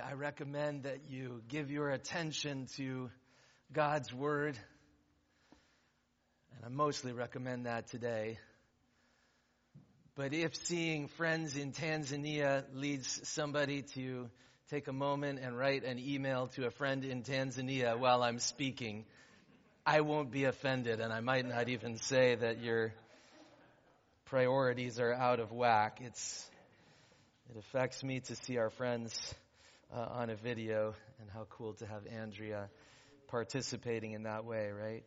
I recommend that you give your attention to God's Word. And I mostly recommend that today. But if seeing friends in Tanzania leads somebody to take a moment and write an email to a friend in Tanzania while I'm speaking, I won't be offended, and I might not even say that your priorities are out of whack. It's, it affects me to see our friends uh, on a video, and how cool to have Andrea participating in that way, right?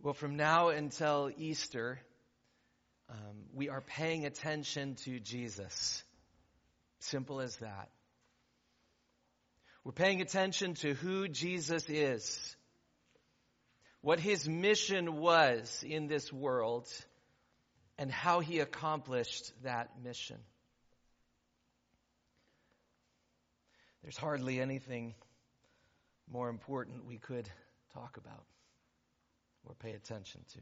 Well, from now until Easter, um, we are paying attention to Jesus. Simple as that. We're paying attention to who Jesus is, what his mission was in this world, and how he accomplished that mission. There's hardly anything more important we could talk about or pay attention to.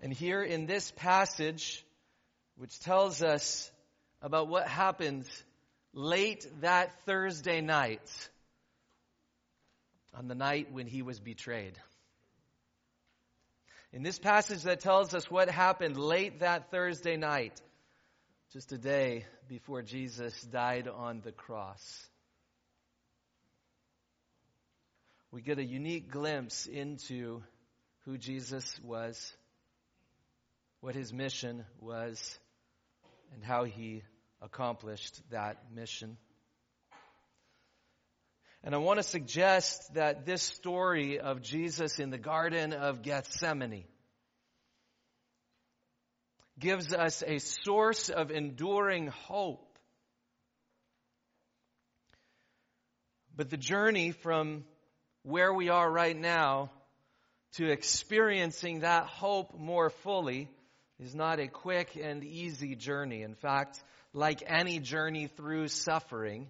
And here in this passage, which tells us about what happened late that Thursday night, on the night when he was betrayed. In this passage that tells us what happened late that Thursday night, just a day before Jesus died on the cross, we get a unique glimpse into who Jesus was, what his mission was, and how he accomplished that mission. And I want to suggest that this story of Jesus in the Garden of Gethsemane gives us a source of enduring hope. But the journey from where we are right now to experiencing that hope more fully is not a quick and easy journey. In fact, like any journey through suffering,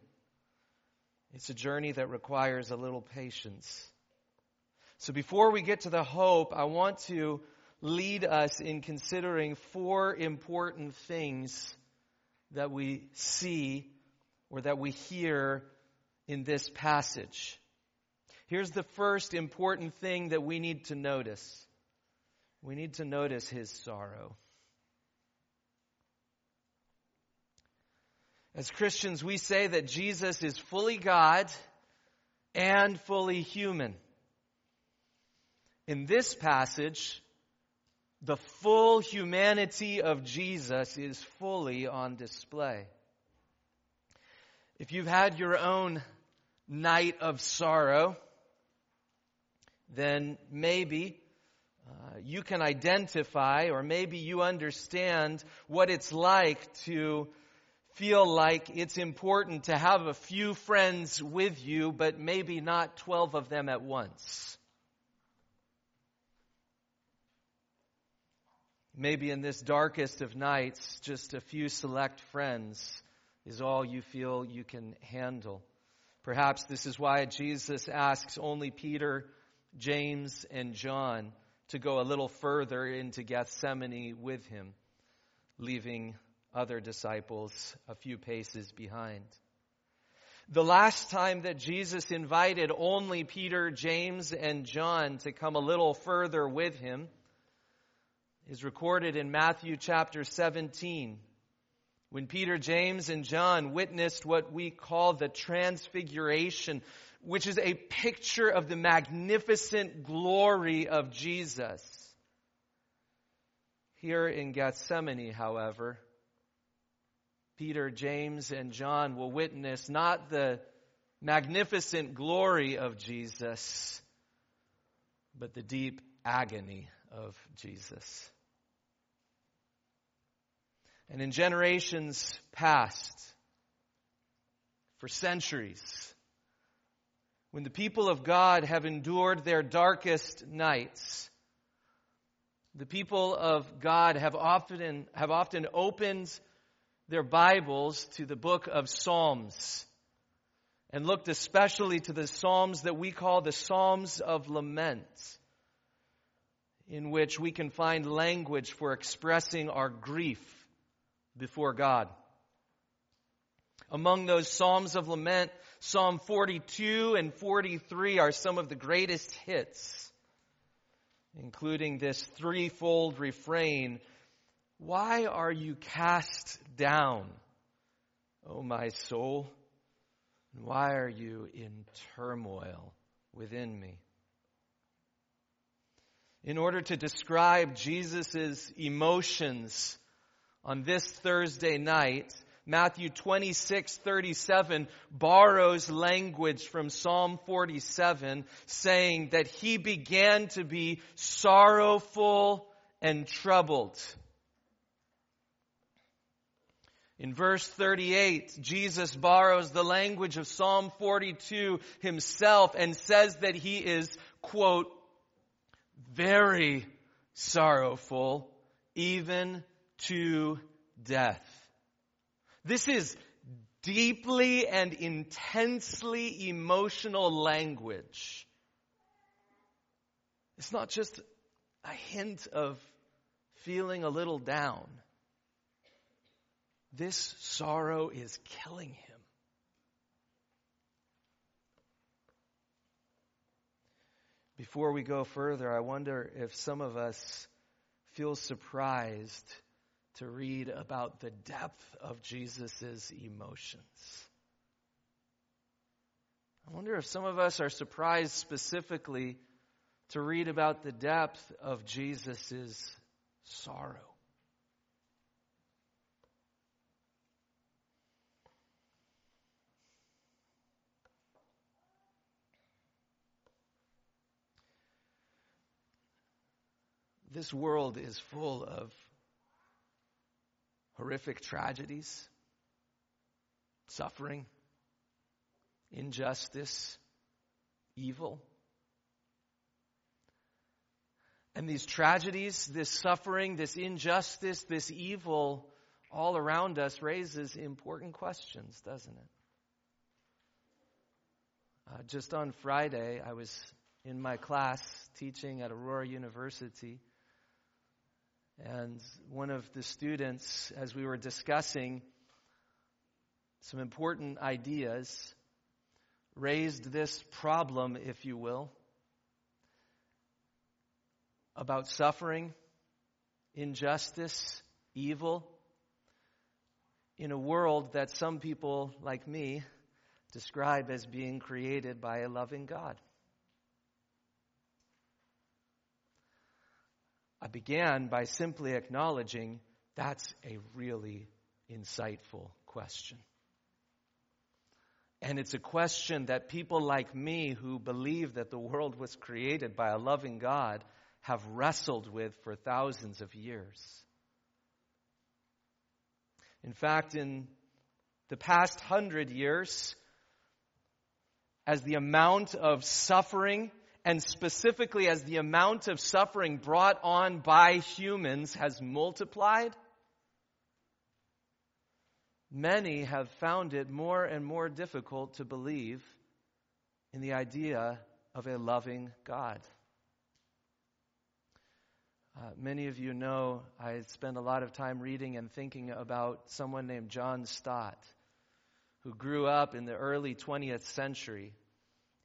it's a journey that requires a little patience. So before we get to the hope, I want to lead us in considering four important things that we see or that we hear in this passage. Here's the first important thing that we need to notice. We need to notice his sorrow. As Christians, we say that Jesus is fully God and fully human. In this passage, the full humanity of Jesus is fully on display. If you've had your own night of sorrow, then maybe uh, you can identify or maybe you understand what it's like to feel like it's important to have a few friends with you, but maybe not 12 of them at once. Maybe in this darkest of nights, just a few select friends is all you feel you can handle. Perhaps this is why Jesus asks only Peter, James, and John to go a little further into Gethsemane with him, leaving other disciples a few paces behind. The last time that Jesus invited only Peter, James, and John to come a little further with him is recorded in Matthew chapter 17 when Peter, James, and John witnessed what we call the transfiguration, which is a picture of the magnificent glory of Jesus. Here in Gethsemane, however, Peter, James, and John will witness not the magnificent glory of Jesus, but the deep agony of Jesus. And in generations past, for centuries, when the people of God have endured their darkest nights, the people of God have often, have often opened their Bibles to the book of Psalms and looked especially to the Psalms that we call the Psalms of Lament. in which we can find language for expressing our grief before God. Among those Psalms of Lament, Psalm 42 and 43 are some of the greatest hits, including this threefold refrain Why are you cast down, O my soul? Why are you in turmoil within me? In order to describe Jesus' emotions on this Thursday night, Matthew 26, 37 borrows language from Psalm 47 saying that he began to be sorrowful and troubled. In verse 38, Jesus borrows the language of Psalm 42 himself and says that he is, quote, very sorrowful, even to death. This is deeply and intensely emotional language. It's not just a hint of feeling a little down. This sorrow is killing him. Before we go further, I wonder if some of us feel surprised to read about the depth of Jesus' emotions. I wonder if some of us are surprised specifically to read about the depth of Jesus' sorrow. This world is full of horrific tragedies, suffering, injustice, evil. And these tragedies, this suffering, this injustice, this evil all around us raises important questions, doesn't it? Uh, just on Friday, I was in my class teaching at Aurora University and one of the students, as we were discussing some important ideas, raised this problem, if you will, about suffering, injustice, evil, in a world that some people, like me, describe as being created by a loving God. I began by simply acknowledging that's a really insightful question. And it's a question that people like me who believe that the world was created by a loving God have wrestled with for thousands of years. In fact, in the past hundred years, as the amount of suffering and specifically as the amount of suffering brought on by humans has multiplied, many have found it more and more difficult to believe in the idea of a loving God. Uh, many of you know I spend a lot of time reading and thinking about someone named John Stott, who grew up in the early 20th century.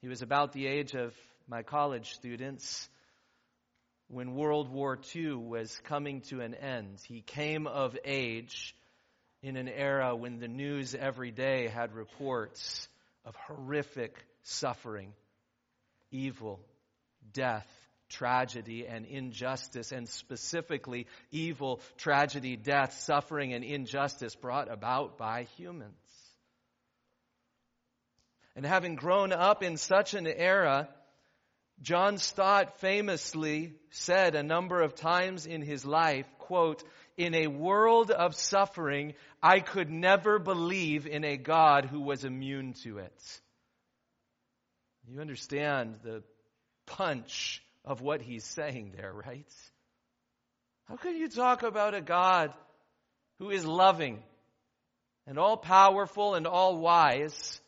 He was about the age of my college students when World War II was coming to an end. He came of age in an era when the news every day had reports of horrific suffering, evil, death, tragedy, and injustice, and specifically evil, tragedy, death, suffering, and injustice brought about by humans. And having grown up in such an era, John Stott famously said a number of times in his life, quote, in a world of suffering, I could never believe in a God who was immune to it. You understand the punch of what he's saying there, right? How can you talk about a God who is loving and all powerful and all wise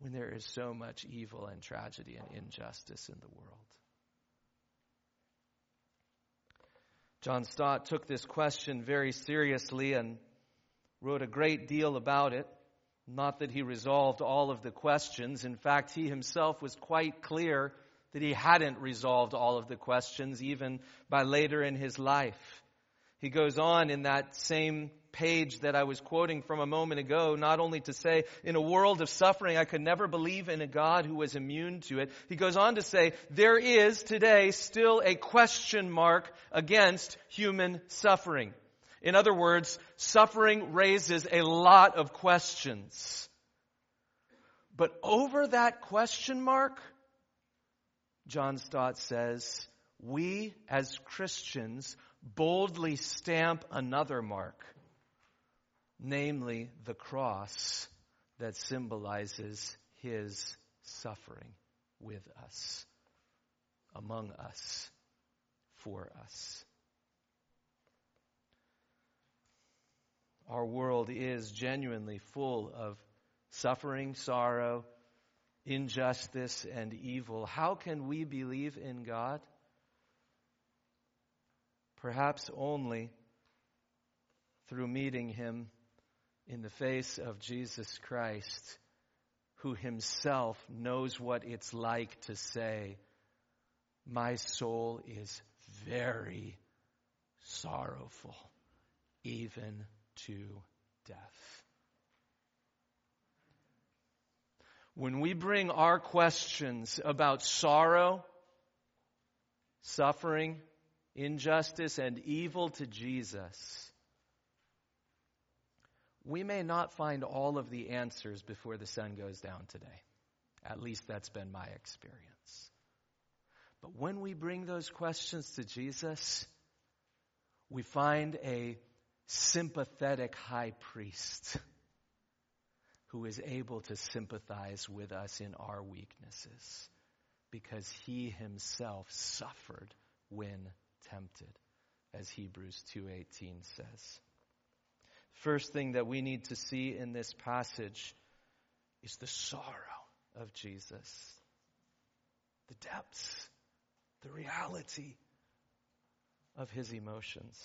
when there is so much evil and tragedy and injustice in the world. John Stott took this question very seriously and wrote a great deal about it. Not that he resolved all of the questions. In fact, he himself was quite clear that he hadn't resolved all of the questions, even by later in his life. He goes on in that same page that I was quoting from a moment ago, not only to say, in a world of suffering, I could never believe in a God who was immune to it. He goes on to say, there is today still a question mark against human suffering. In other words, suffering raises a lot of questions. But over that question mark, John Stott says, we as Christians boldly stamp another mark, namely the cross that symbolizes his suffering with us, among us, for us. Our world is genuinely full of suffering, sorrow, injustice, and evil. How can we believe in God? Perhaps only through meeting Him in the face of Jesus Christ, who Himself knows what it's like to say, My soul is very sorrowful, even to death. When we bring our questions about sorrow, suffering, injustice, and evil to Jesus, we may not find all of the answers before the sun goes down today. At least that's been my experience. But when we bring those questions to Jesus, we find a sympathetic high priest who is able to sympathize with us in our weaknesses because he himself suffered when tempted as Hebrews 2:18 says. First thing that we need to see in this passage is the sorrow of Jesus. The depths, the reality of his emotions.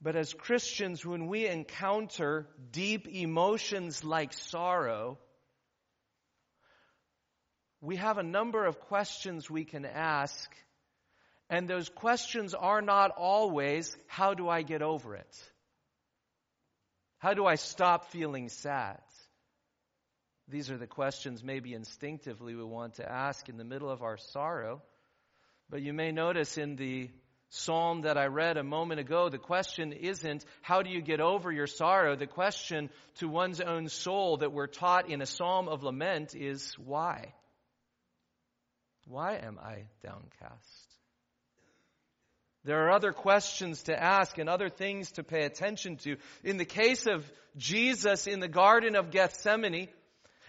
But as Christians, when we encounter deep emotions like sorrow, we have a number of questions we can ask. And those questions are not always, how do I get over it? How do I stop feeling sad? These are the questions maybe instinctively we want to ask in the middle of our sorrow. But you may notice in the psalm that I read a moment ago, the question isn't how do you get over your sorrow? The question to one's own soul that we're taught in a psalm of lament is why? Why am I downcast? There are other questions to ask and other things to pay attention to. In the case of Jesus in the Garden of Gethsemane,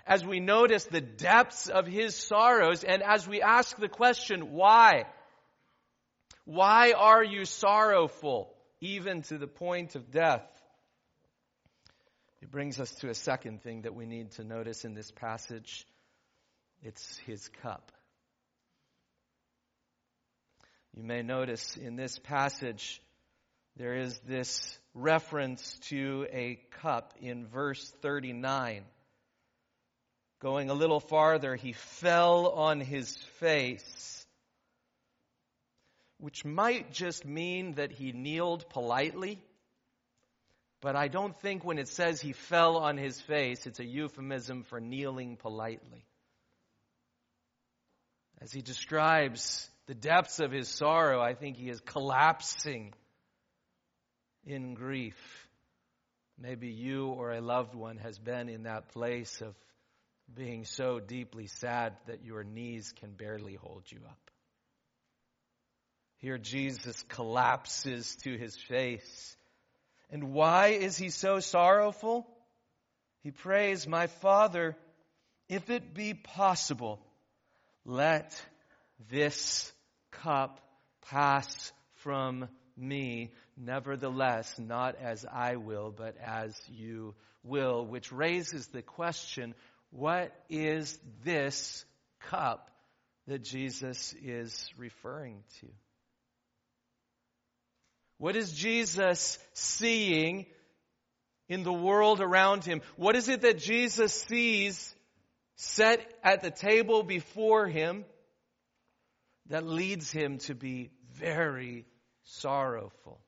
as we notice the depths of his sorrows and as we ask the question, why? Why are you sorrowful, even to the point of death? It brings us to a second thing that we need to notice in this passage. It's his cup. You may notice in this passage, there is this reference to a cup in verse 39. Going a little farther, he fell on his face which might just mean that he kneeled politely. But I don't think when it says he fell on his face, it's a euphemism for kneeling politely. As he describes the depths of his sorrow, I think he is collapsing in grief. Maybe you or a loved one has been in that place of being so deeply sad that your knees can barely hold you up. Here Jesus collapses to his face. And why is he so sorrowful? He prays, My Father, if it be possible, let this cup pass from me. Nevertheless, not as I will, but as you will, which raises the question, what is this cup that Jesus is referring to? What is Jesus seeing in the world around him? What is it that Jesus sees set at the table before him that leads him to be very sorrowful?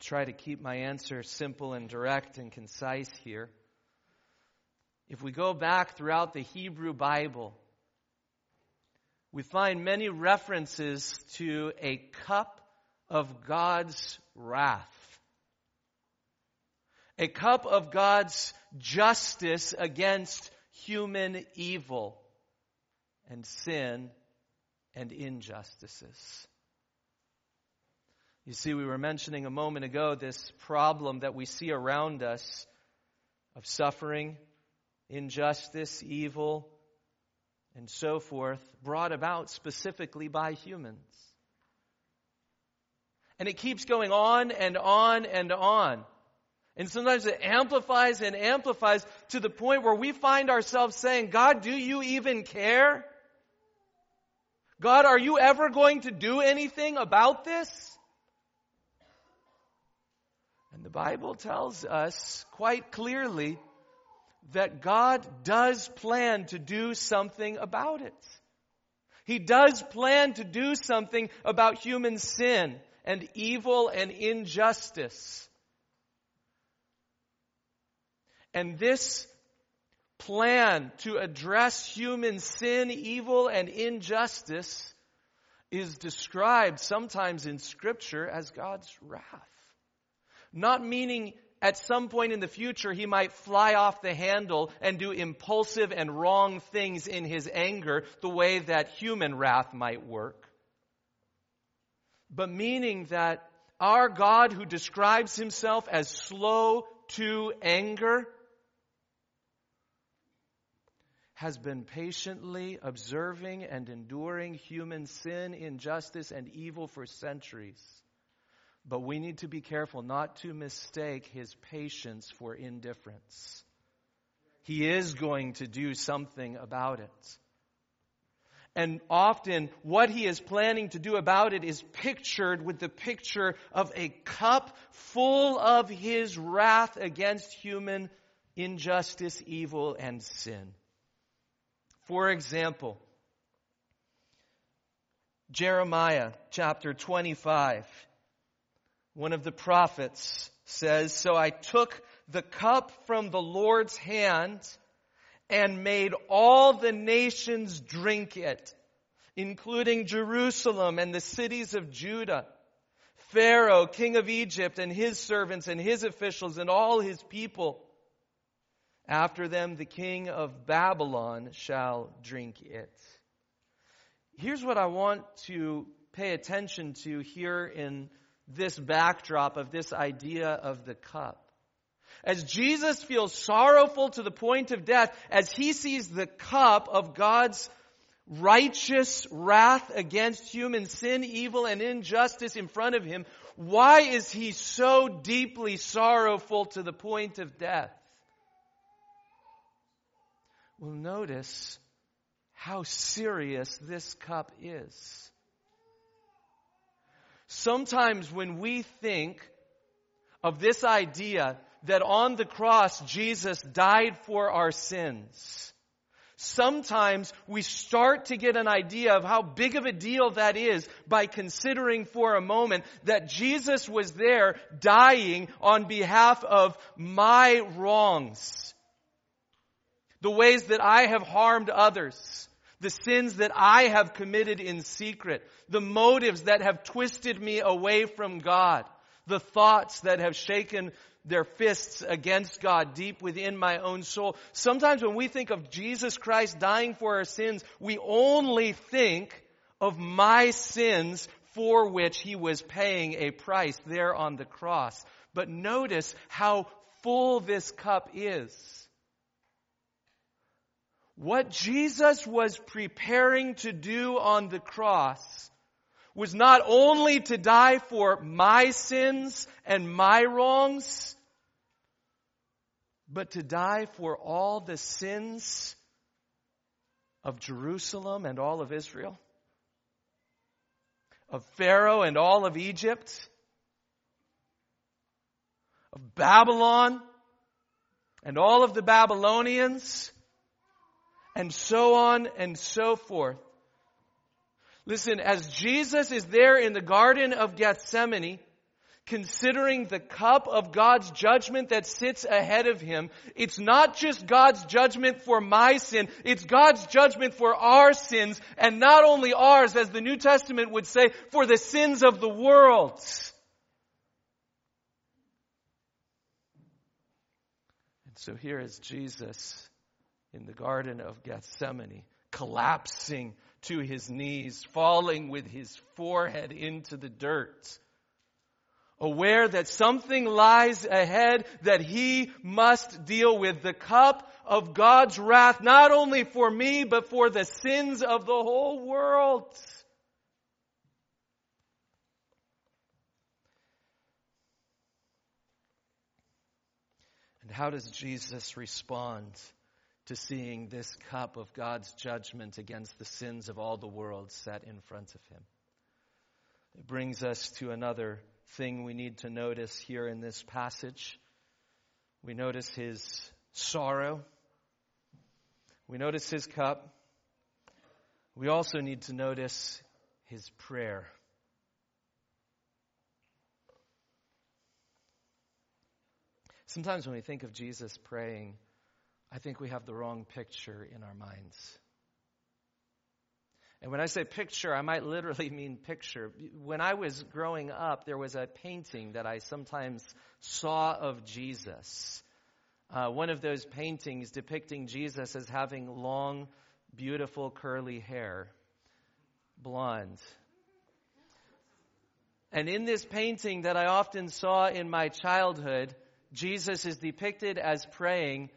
Try to keep my answer simple and direct and concise here. If we go back throughout the Hebrew Bible, we find many references to a cup of God's wrath. A cup of God's justice against human evil and sin and injustices. You see, we were mentioning a moment ago this problem that we see around us of suffering, injustice, evil, and so forth, brought about specifically by humans. And it keeps going on and on and on. And sometimes it amplifies and amplifies to the point where we find ourselves saying, God, do you even care? God, are you ever going to do anything about this? And the Bible tells us quite clearly that God does plan to do something about it. He does plan to do something about human sin and evil and injustice. And this plan to address human sin, evil, and injustice is described sometimes in Scripture as God's wrath. Not meaning at some point in the future he might fly off the handle and do impulsive and wrong things in his anger the way that human wrath might work. But meaning that our God who describes himself as slow to anger has been patiently observing and enduring human sin, injustice, and evil for centuries. But we need to be careful not to mistake his patience for indifference. He is going to do something about it. And often what he is planning to do about it is pictured with the picture of a cup full of his wrath against human injustice, evil, and sin. For example, Jeremiah chapter 25 one of the prophets says, So I took the cup from the Lord's hand and made all the nations drink it, including Jerusalem and the cities of Judah. Pharaoh, king of Egypt, and his servants and his officials and all his people. After them, the king of Babylon shall drink it. Here's what I want to pay attention to here in this backdrop of this idea of the cup. As Jesus feels sorrowful to the point of death, as he sees the cup of God's righteous wrath against human sin, evil, and injustice in front of him, why is he so deeply sorrowful to the point of death? Well, notice how serious this cup is. Sometimes when we think of this idea that on the cross Jesus died for our sins, sometimes we start to get an idea of how big of a deal that is by considering for a moment that Jesus was there dying on behalf of my wrongs. The ways that I have harmed others the sins that I have committed in secret, the motives that have twisted me away from God, the thoughts that have shaken their fists against God deep within my own soul. Sometimes when we think of Jesus Christ dying for our sins, we only think of my sins for which he was paying a price there on the cross. But notice how full this cup is. What Jesus was preparing to do on the cross was not only to die for my sins and my wrongs, but to die for all the sins of Jerusalem and all of Israel, of Pharaoh and all of Egypt, of Babylon and all of the Babylonians, and so on and so forth. Listen, as Jesus is there in the Garden of Gethsemane, considering the cup of God's judgment that sits ahead of him, it's not just God's judgment for my sin, it's God's judgment for our sins, and not only ours, as the New Testament would say, for the sins of the world. And so here is Jesus in the Garden of Gethsemane, collapsing to his knees, falling with his forehead into the dirt, aware that something lies ahead that he must deal with. The cup of God's wrath, not only for me, but for the sins of the whole world. And how does Jesus respond? To seeing this cup of God's judgment against the sins of all the world set in front of him. It brings us to another thing we need to notice here in this passage. We notice his sorrow. We notice his cup. We also need to notice his prayer. Sometimes when we think of Jesus praying, I think we have the wrong picture in our minds. And when I say picture, I might literally mean picture. When I was growing up, there was a painting that I sometimes saw of Jesus. Uh, one of those paintings depicting Jesus as having long, beautiful, curly hair, blonde. And in this painting that I often saw in my childhood, Jesus is depicted as praying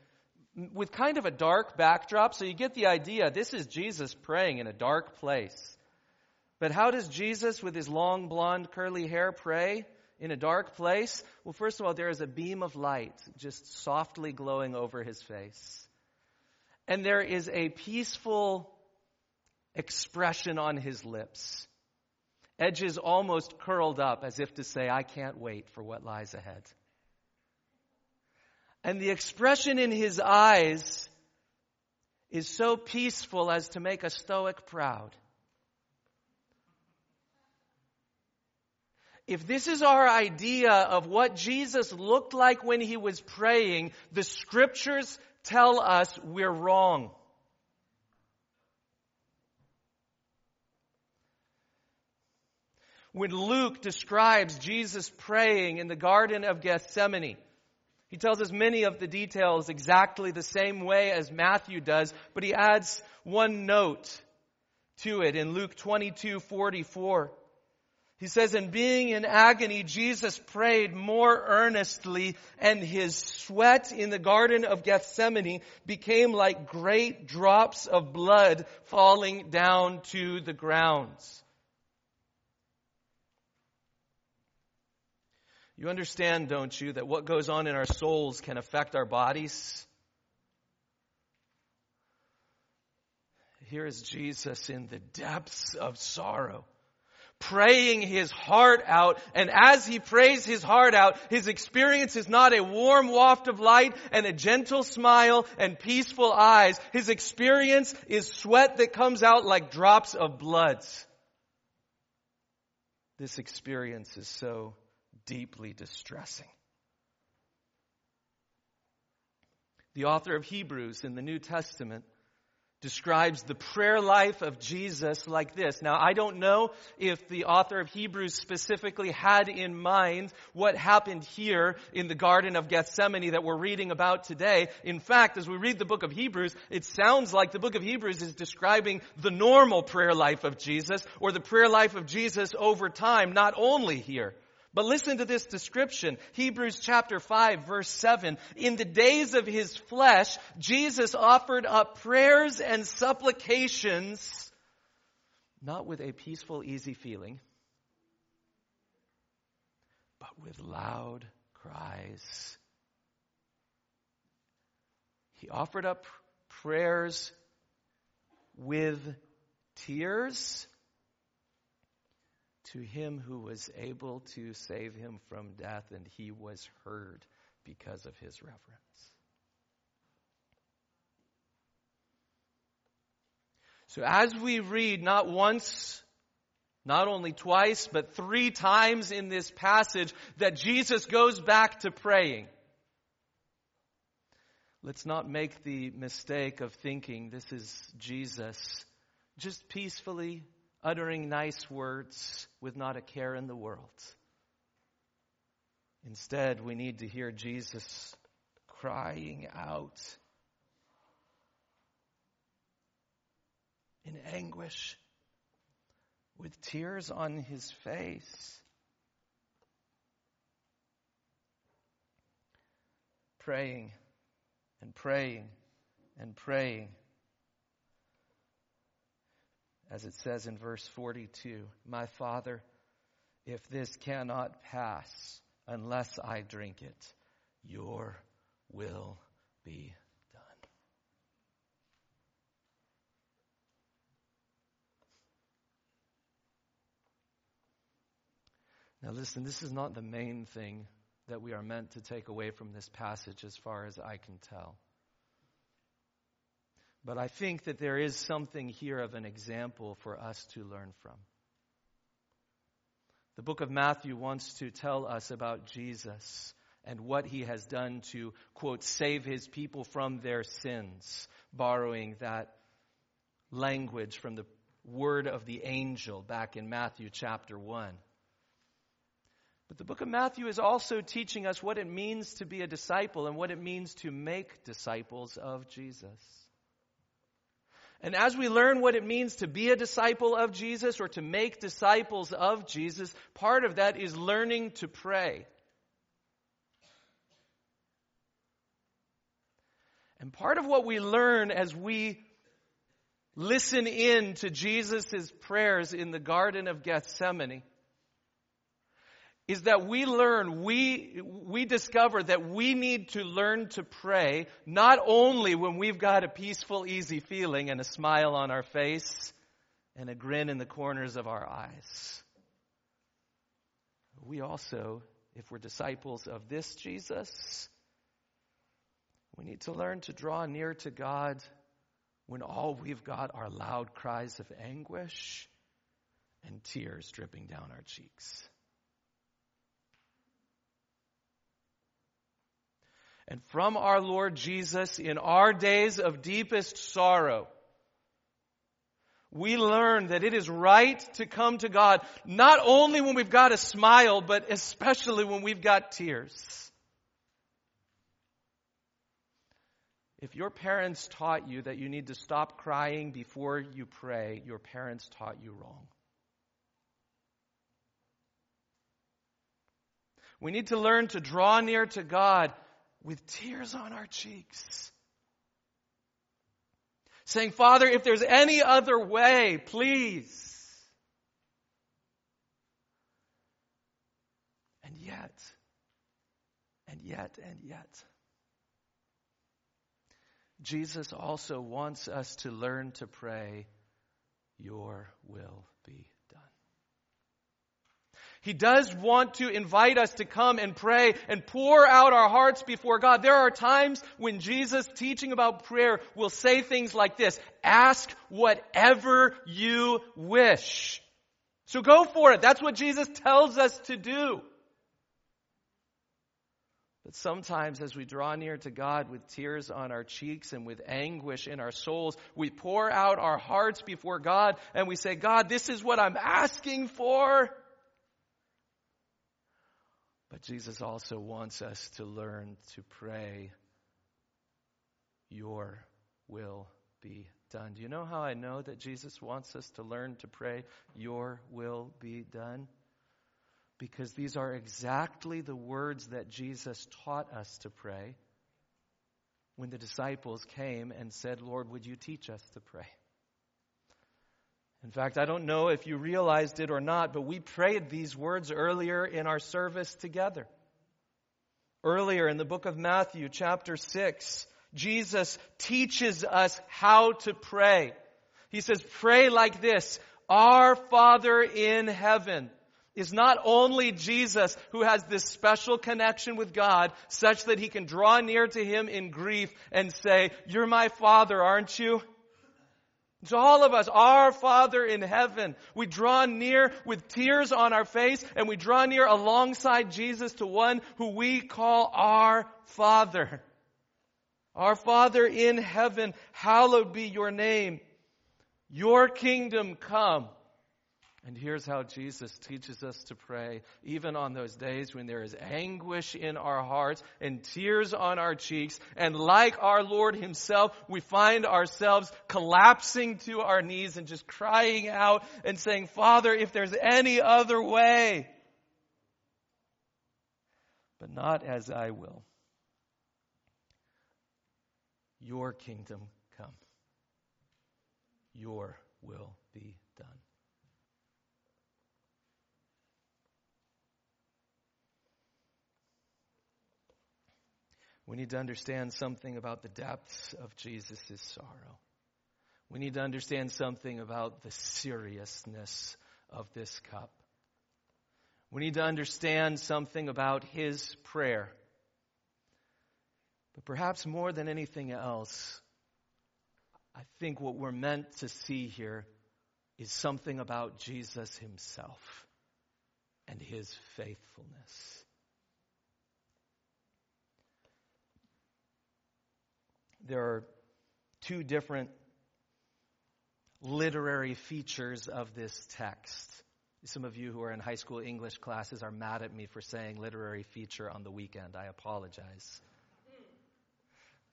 with kind of a dark backdrop. So you get the idea. This is Jesus praying in a dark place. But how does Jesus, with his long blonde curly hair, pray in a dark place? Well, first of all, there is a beam of light just softly glowing over his face. And there is a peaceful expression on his lips. Edges almost curled up as if to say, I can't wait for what lies ahead. And the expression in his eyes is so peaceful as to make a Stoic proud. If this is our idea of what Jesus looked like when he was praying, the scriptures tell us we're wrong. When Luke describes Jesus praying in the Garden of Gethsemane, he tells us many of the details exactly the same way as Matthew does, but he adds one note to it in Luke 22, 44. He says, in being in agony, Jesus prayed more earnestly and his sweat in the Garden of Gethsemane became like great drops of blood falling down to the ground. You understand, don't you, that what goes on in our souls can affect our bodies? Here is Jesus in the depths of sorrow, praying his heart out. And as he prays his heart out, his experience is not a warm waft of light and a gentle smile and peaceful eyes. His experience is sweat that comes out like drops of blood. This experience is so deeply distressing. The author of Hebrews in the New Testament describes the prayer life of Jesus like this. Now, I don't know if the author of Hebrews specifically had in mind what happened here in the Garden of Gethsemane that we're reading about today. In fact, as we read the book of Hebrews, it sounds like the book of Hebrews is describing the normal prayer life of Jesus or the prayer life of Jesus over time, not only here. But listen to this description. Hebrews chapter 5 verse 7. In the days of his flesh, Jesus offered up prayers and supplications, not with a peaceful, easy feeling, but with loud cries He offered up prayers with tears to him who was able to save him from death, and he was heard because of his reverence. So, as we read not once, not only twice, but three times in this passage that Jesus goes back to praying, let's not make the mistake of thinking this is Jesus just peacefully uttering nice words with not a care in the world. Instead, we need to hear Jesus crying out in anguish with tears on his face. Praying and praying and praying as it says in verse 42 My Father, if this cannot pass unless I drink it, your will be done. Now, listen, this is not the main thing that we are meant to take away from this passage as far as I can tell. But I think that there is something here of an example for us to learn from. The book of Matthew wants to tell us about Jesus and what he has done to, quote, save his people from their sins, borrowing that language from the word of the angel back in Matthew chapter 1. But the book of Matthew is also teaching us what it means to be a disciple and what it means to make disciples of Jesus. And as we learn what it means to be a disciple of Jesus or to make disciples of Jesus, part of that is learning to pray. And part of what we learn as we listen in to Jesus' prayers in the Garden of Gethsemane is that we learn, we, we discover that we need to learn to pray not only when we've got a peaceful, easy feeling and a smile on our face and a grin in the corners of our eyes. We also, if we're disciples of this Jesus, we need to learn to draw near to God when all we've got are loud cries of anguish and tears dripping down our cheeks. And from our Lord Jesus in our days of deepest sorrow. We learn that it is right to come to God not only when we've got a smile, but especially when we've got tears. If your parents taught you that you need to stop crying before you pray, your parents taught you wrong. We need to learn to draw near to God with tears on our cheeks. Saying, Father, if there's any other way, please. And yet, and yet, and yet, Jesus also wants us to learn to pray, Your will he does want to invite us to come and pray and pour out our hearts before God. There are times when Jesus teaching about prayer will say things like this, ask whatever you wish. So go for it. That's what Jesus tells us to do. But sometimes as we draw near to God with tears on our cheeks and with anguish in our souls, we pour out our hearts before God and we say, God, this is what I'm asking for. But Jesus also wants us to learn to pray, Your will be done. Do you know how I know that Jesus wants us to learn to pray, Your will be done? Because these are exactly the words that Jesus taught us to pray when the disciples came and said, Lord, would you teach us to pray? In fact, I don't know if you realized it or not, but we prayed these words earlier in our service together. Earlier in the book of Matthew, chapter 6, Jesus teaches us how to pray. He says, pray like this, Our Father in heaven. Is not only Jesus who has this special connection with God such that he can draw near to him in grief and say, You're my Father, aren't you? To all of us, our Father in heaven. We draw near with tears on our face and we draw near alongside Jesus to one who we call our Father. Our Father in heaven, hallowed be your name. Your kingdom come. And here's how Jesus teaches us to pray, even on those days when there is anguish in our hearts and tears on our cheeks. And like our Lord Himself, we find ourselves collapsing to our knees and just crying out and saying, Father, if there's any other way, but not as I will. Your kingdom come. Your will be done. We need to understand something about the depths of Jesus' sorrow. We need to understand something about the seriousness of this cup. We need to understand something about his prayer. But perhaps more than anything else, I think what we're meant to see here is something about Jesus himself and his faithfulness. There are two different literary features of this text. Some of you who are in high school English classes are mad at me for saying literary feature on the weekend. I apologize.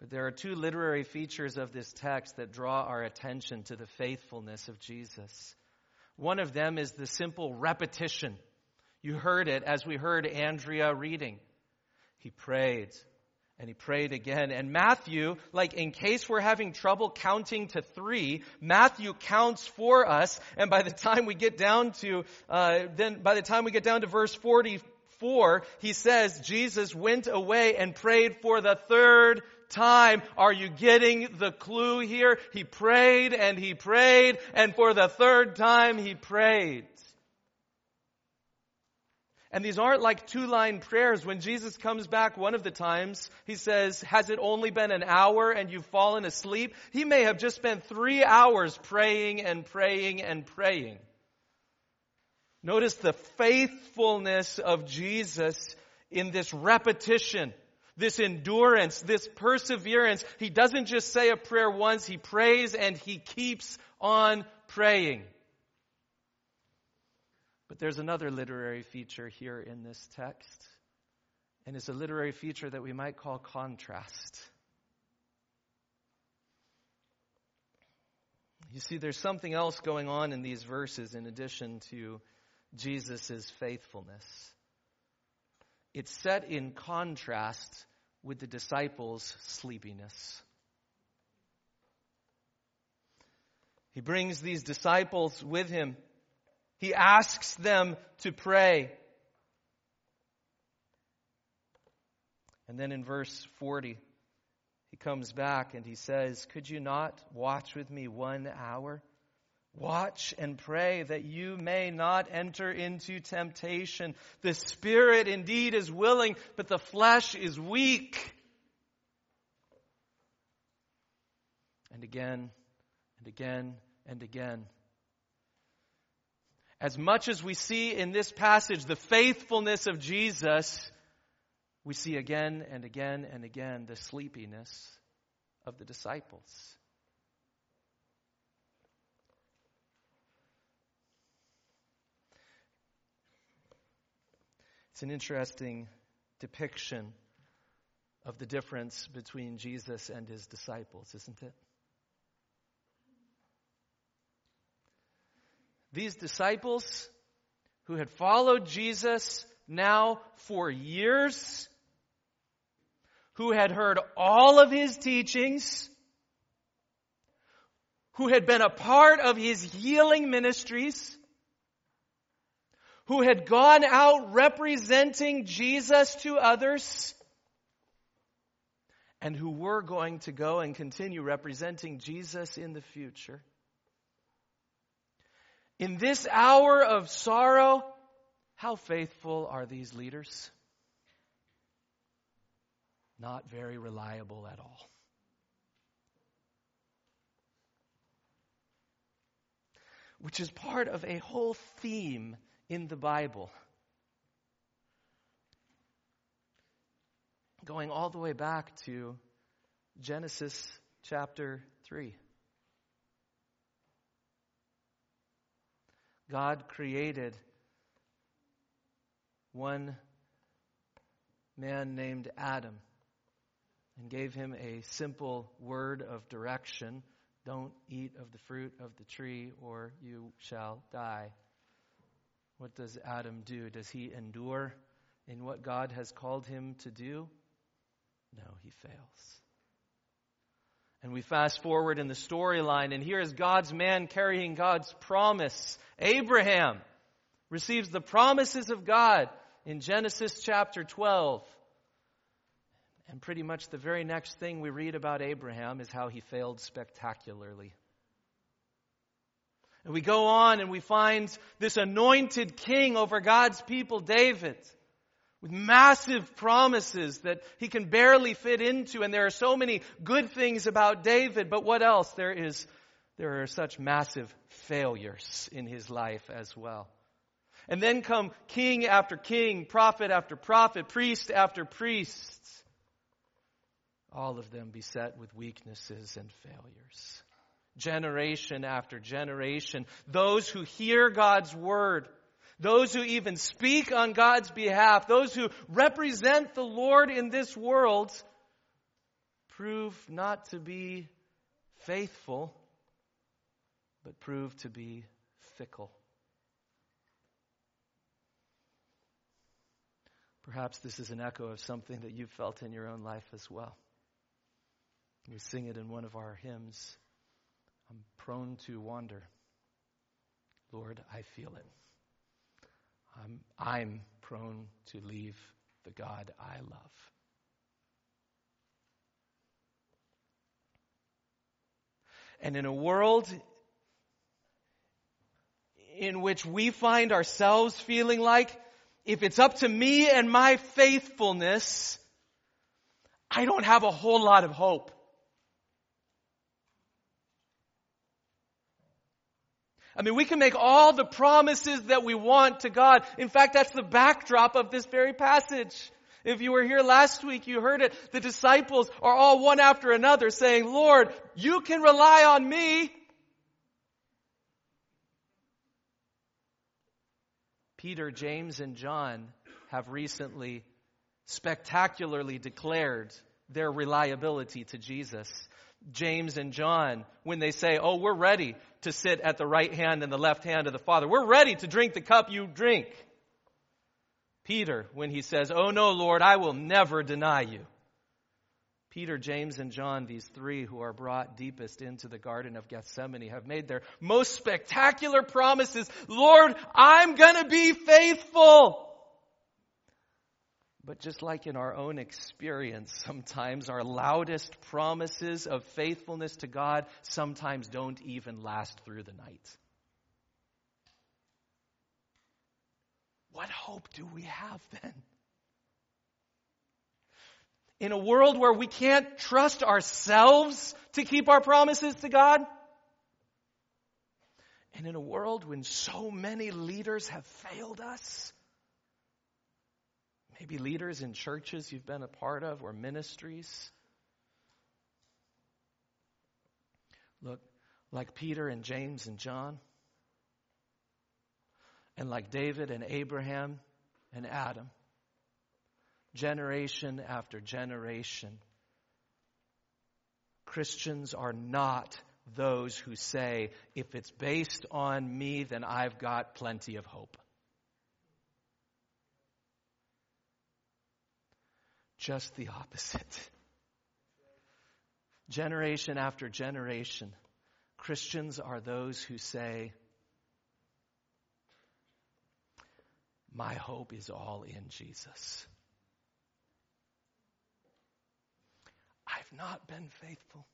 But there are two literary features of this text that draw our attention to the faithfulness of Jesus. One of them is the simple repetition. You heard it as we heard Andrea reading. He prayed, and he prayed again. And Matthew, like in case we're having trouble counting to three, Matthew counts for us. And by the time we get down to, uh, then by the time we get down to verse 44, he says, Jesus went away and prayed for the third time. Are you getting the clue here? He prayed and he prayed and for the third time he prayed. And these aren't like two line prayers. When Jesus comes back one of the times, he says, Has it only been an hour and you've fallen asleep? He may have just spent three hours praying and praying and praying. Notice the faithfulness of Jesus in this repetition, this endurance, this perseverance. He doesn't just say a prayer once, he prays and he keeps on praying. But there's another literary feature here in this text, and it's a literary feature that we might call contrast. You see, there's something else going on in these verses in addition to Jesus' faithfulness. It's set in contrast with the disciples' sleepiness. He brings these disciples with him he asks them to pray. And then in verse 40, he comes back and he says, Could you not watch with me one hour? Watch and pray that you may not enter into temptation. The spirit indeed is willing, but the flesh is weak. And again, and again, and again. As much as we see in this passage the faithfulness of Jesus, we see again and again and again the sleepiness of the disciples. It's an interesting depiction of the difference between Jesus and his disciples, isn't it? These disciples who had followed Jesus now for years, who had heard all of his teachings, who had been a part of his healing ministries, who had gone out representing Jesus to others, and who were going to go and continue representing Jesus in the future. In this hour of sorrow, how faithful are these leaders? Not very reliable at all. Which is part of a whole theme in the Bible. Going all the way back to Genesis chapter 3. God created one man named Adam and gave him a simple word of direction don't eat of the fruit of the tree, or you shall die. What does Adam do? Does he endure in what God has called him to do? No, he fails. And we fast forward in the storyline, and here is God's man carrying God's promise. Abraham receives the promises of God in Genesis chapter 12. And pretty much the very next thing we read about Abraham is how he failed spectacularly. And we go on and we find this anointed king over God's people, David with massive promises that he can barely fit into. And there are so many good things about David, but what else? There is, there are such massive failures in his life as well. And then come king after king, prophet after prophet, priest after priest. All of them beset with weaknesses and failures. Generation after generation. Those who hear God's word those who even speak on God's behalf, those who represent the Lord in this world, prove not to be faithful, but prove to be fickle. Perhaps this is an echo of something that you've felt in your own life as well. We sing it in one of our hymns. I'm prone to wander. Lord, I feel it. I'm, I'm prone to leave the God I love. And in a world in which we find ourselves feeling like if it's up to me and my faithfulness, I don't have a whole lot of hope. I mean, we can make all the promises that we want to God. In fact, that's the backdrop of this very passage. If you were here last week, you heard it. The disciples are all one after another saying, Lord, you can rely on me. Peter, James, and John have recently spectacularly declared their reliability to Jesus. James and John, when they say, Oh, we're ready to sit at the right hand and the left hand of the Father. We're ready to drink the cup you drink. Peter, when he says, Oh no, Lord, I will never deny you. Peter, James, and John, these three who are brought deepest into the Garden of Gethsemane, have made their most spectacular promises. Lord, I'm gonna be faithful. But just like in our own experience, sometimes our loudest promises of faithfulness to God sometimes don't even last through the night. What hope do we have then? In a world where we can't trust ourselves to keep our promises to God? And in a world when so many leaders have failed us? Maybe leaders in churches you've been a part of or ministries. Look, like Peter and James and John, and like David and Abraham and Adam, generation after generation, Christians are not those who say, if it's based on me, then I've got plenty of hope. Just the opposite. Generation after generation, Christians are those who say, My hope is all in Jesus. I've not been faithful.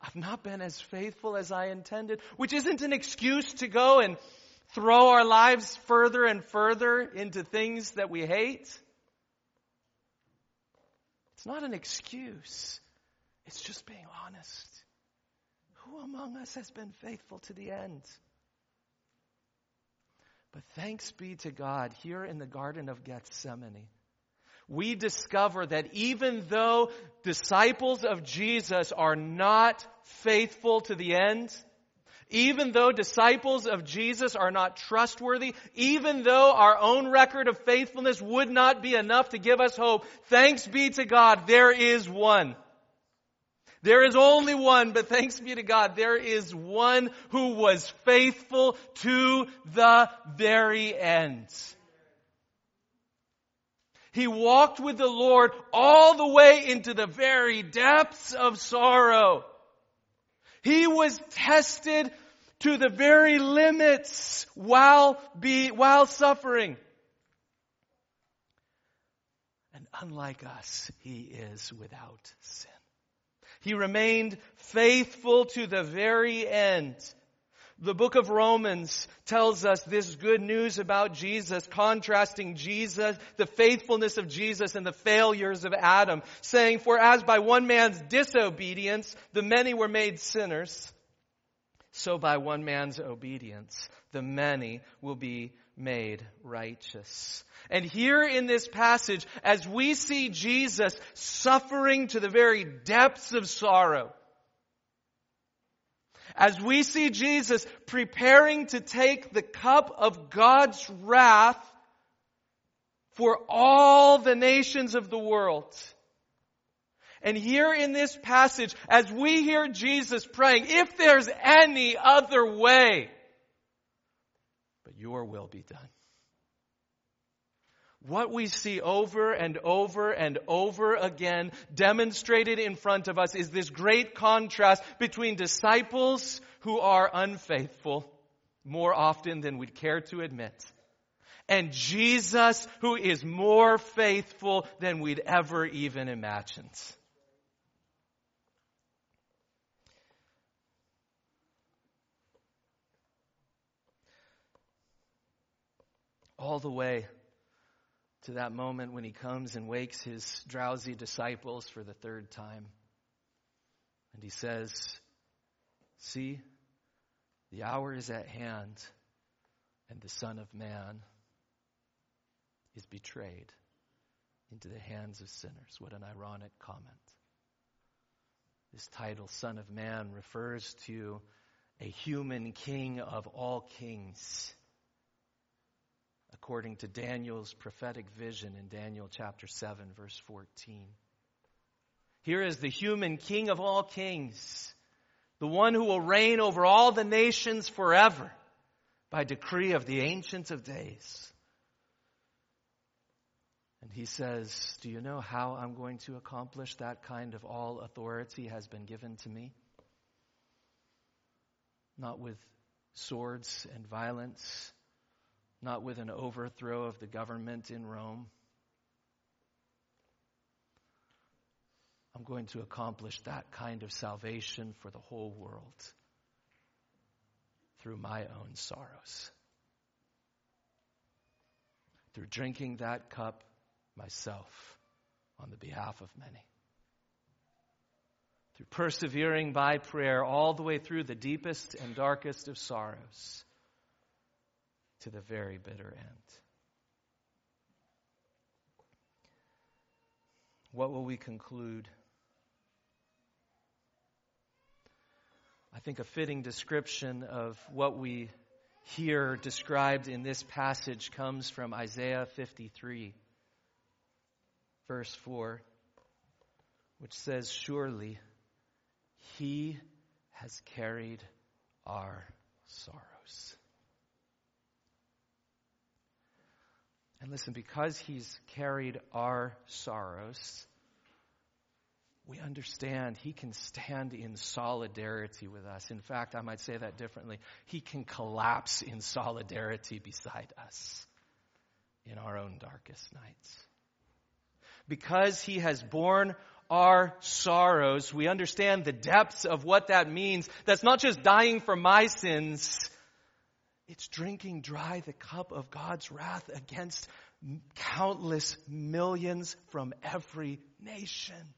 I've not been as faithful as I intended, which isn't an excuse to go and throw our lives further and further into things that we hate. It's not an excuse. It's just being honest. Who among us has been faithful to the end? But thanks be to God, here in the Garden of Gethsemane, we discover that even though disciples of Jesus are not faithful to the end, even though disciples of Jesus are not trustworthy, even though our own record of faithfulness would not be enough to give us hope, thanks be to God, there is one. There is only one, but thanks be to God, there is one who was faithful to the very end. He walked with the Lord all the way into the very depths of sorrow. He was tested to the very limits while be, while suffering. And unlike us, he is without sin. He remained faithful to the very end. The book of Romans tells us this good news about Jesus, contrasting Jesus, the faithfulness of Jesus and the failures of Adam, saying, For as by one man's disobedience the many were made sinners, so by one man's obedience the many will be made righteous. And here in this passage, as we see Jesus suffering to the very depths of sorrow, as we see Jesus preparing to take the cup of God's wrath for all the nations of the world. And here in this passage, as we hear Jesus praying, if there's any other way, but your will be done. What we see over and over and over again demonstrated in front of us is this great contrast between disciples who are unfaithful more often than we'd care to admit and Jesus who is more faithful than we'd ever even imagined. All the way to that moment when he comes and wakes his drowsy disciples for the third time. And he says, See, the hour is at hand, and the Son of Man is betrayed into the hands of sinners. What an ironic comment. This title, Son of Man, refers to a human king of all kings according to Daniel's prophetic vision in Daniel chapter 7, verse 14. Here is the human king of all kings, the one who will reign over all the nations forever by decree of the Ancient of Days. And he says, Do you know how I'm going to accomplish that kind of all authority has been given to me? Not with swords and violence, not with an overthrow of the government in Rome. I'm going to accomplish that kind of salvation for the whole world through my own sorrows. Through drinking that cup myself on the behalf of many. Through persevering by prayer all the way through the deepest and darkest of sorrows to the very bitter end. What will we conclude? I think a fitting description of what we hear described in this passage comes from Isaiah 53, verse 4, which says, Surely he has carried our sorrows. And listen, because he's carried our sorrows, we understand he can stand in solidarity with us. In fact, I might say that differently. He can collapse in solidarity beside us in our own darkest nights. because he has borne our sorrows, we understand the depths of what that means. That's not just dying for my sins. It's drinking dry the cup of God's wrath against countless millions from every nation.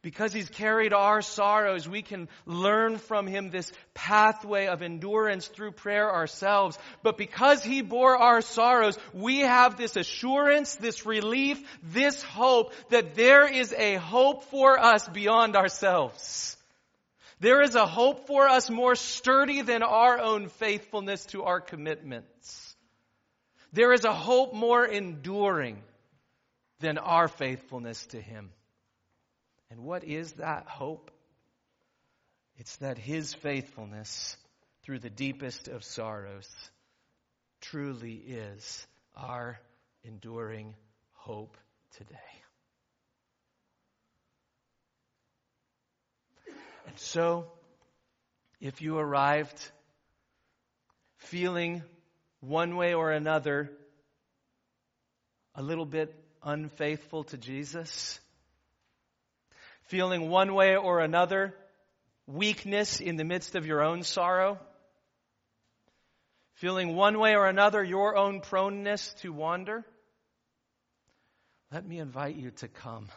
Because he's carried our sorrows, we can learn from him this pathway of endurance through prayer ourselves. But because he bore our sorrows, we have this assurance, this relief, this hope that there is a hope for us beyond ourselves. There is a hope for us more sturdy than our own faithfulness to our commitments. There is a hope more enduring than our faithfulness to him. And what is that hope? It's that his faithfulness through the deepest of sorrows truly is our enduring hope today. And so, if you arrived feeling one way or another a little bit unfaithful to Jesus, feeling one way or another, weakness in the midst of your own sorrow, feeling one way or another your own proneness to wander, let me invite you to come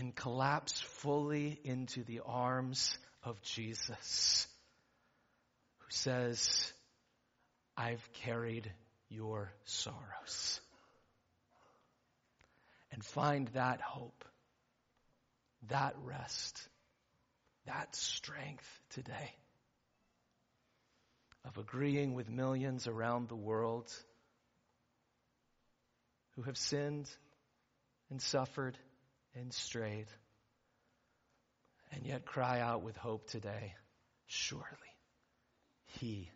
and collapse fully into the arms of Jesus, who says, I've carried your sorrows. And find that hope that rest, that strength today of agreeing with millions around the world who have sinned and suffered and straight, and yet cry out with hope today surely He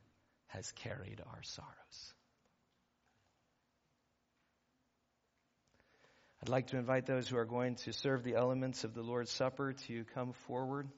has carried our sorrows. I'd like to invite those who are going to serve the elements of the Lord's Supper to come forward.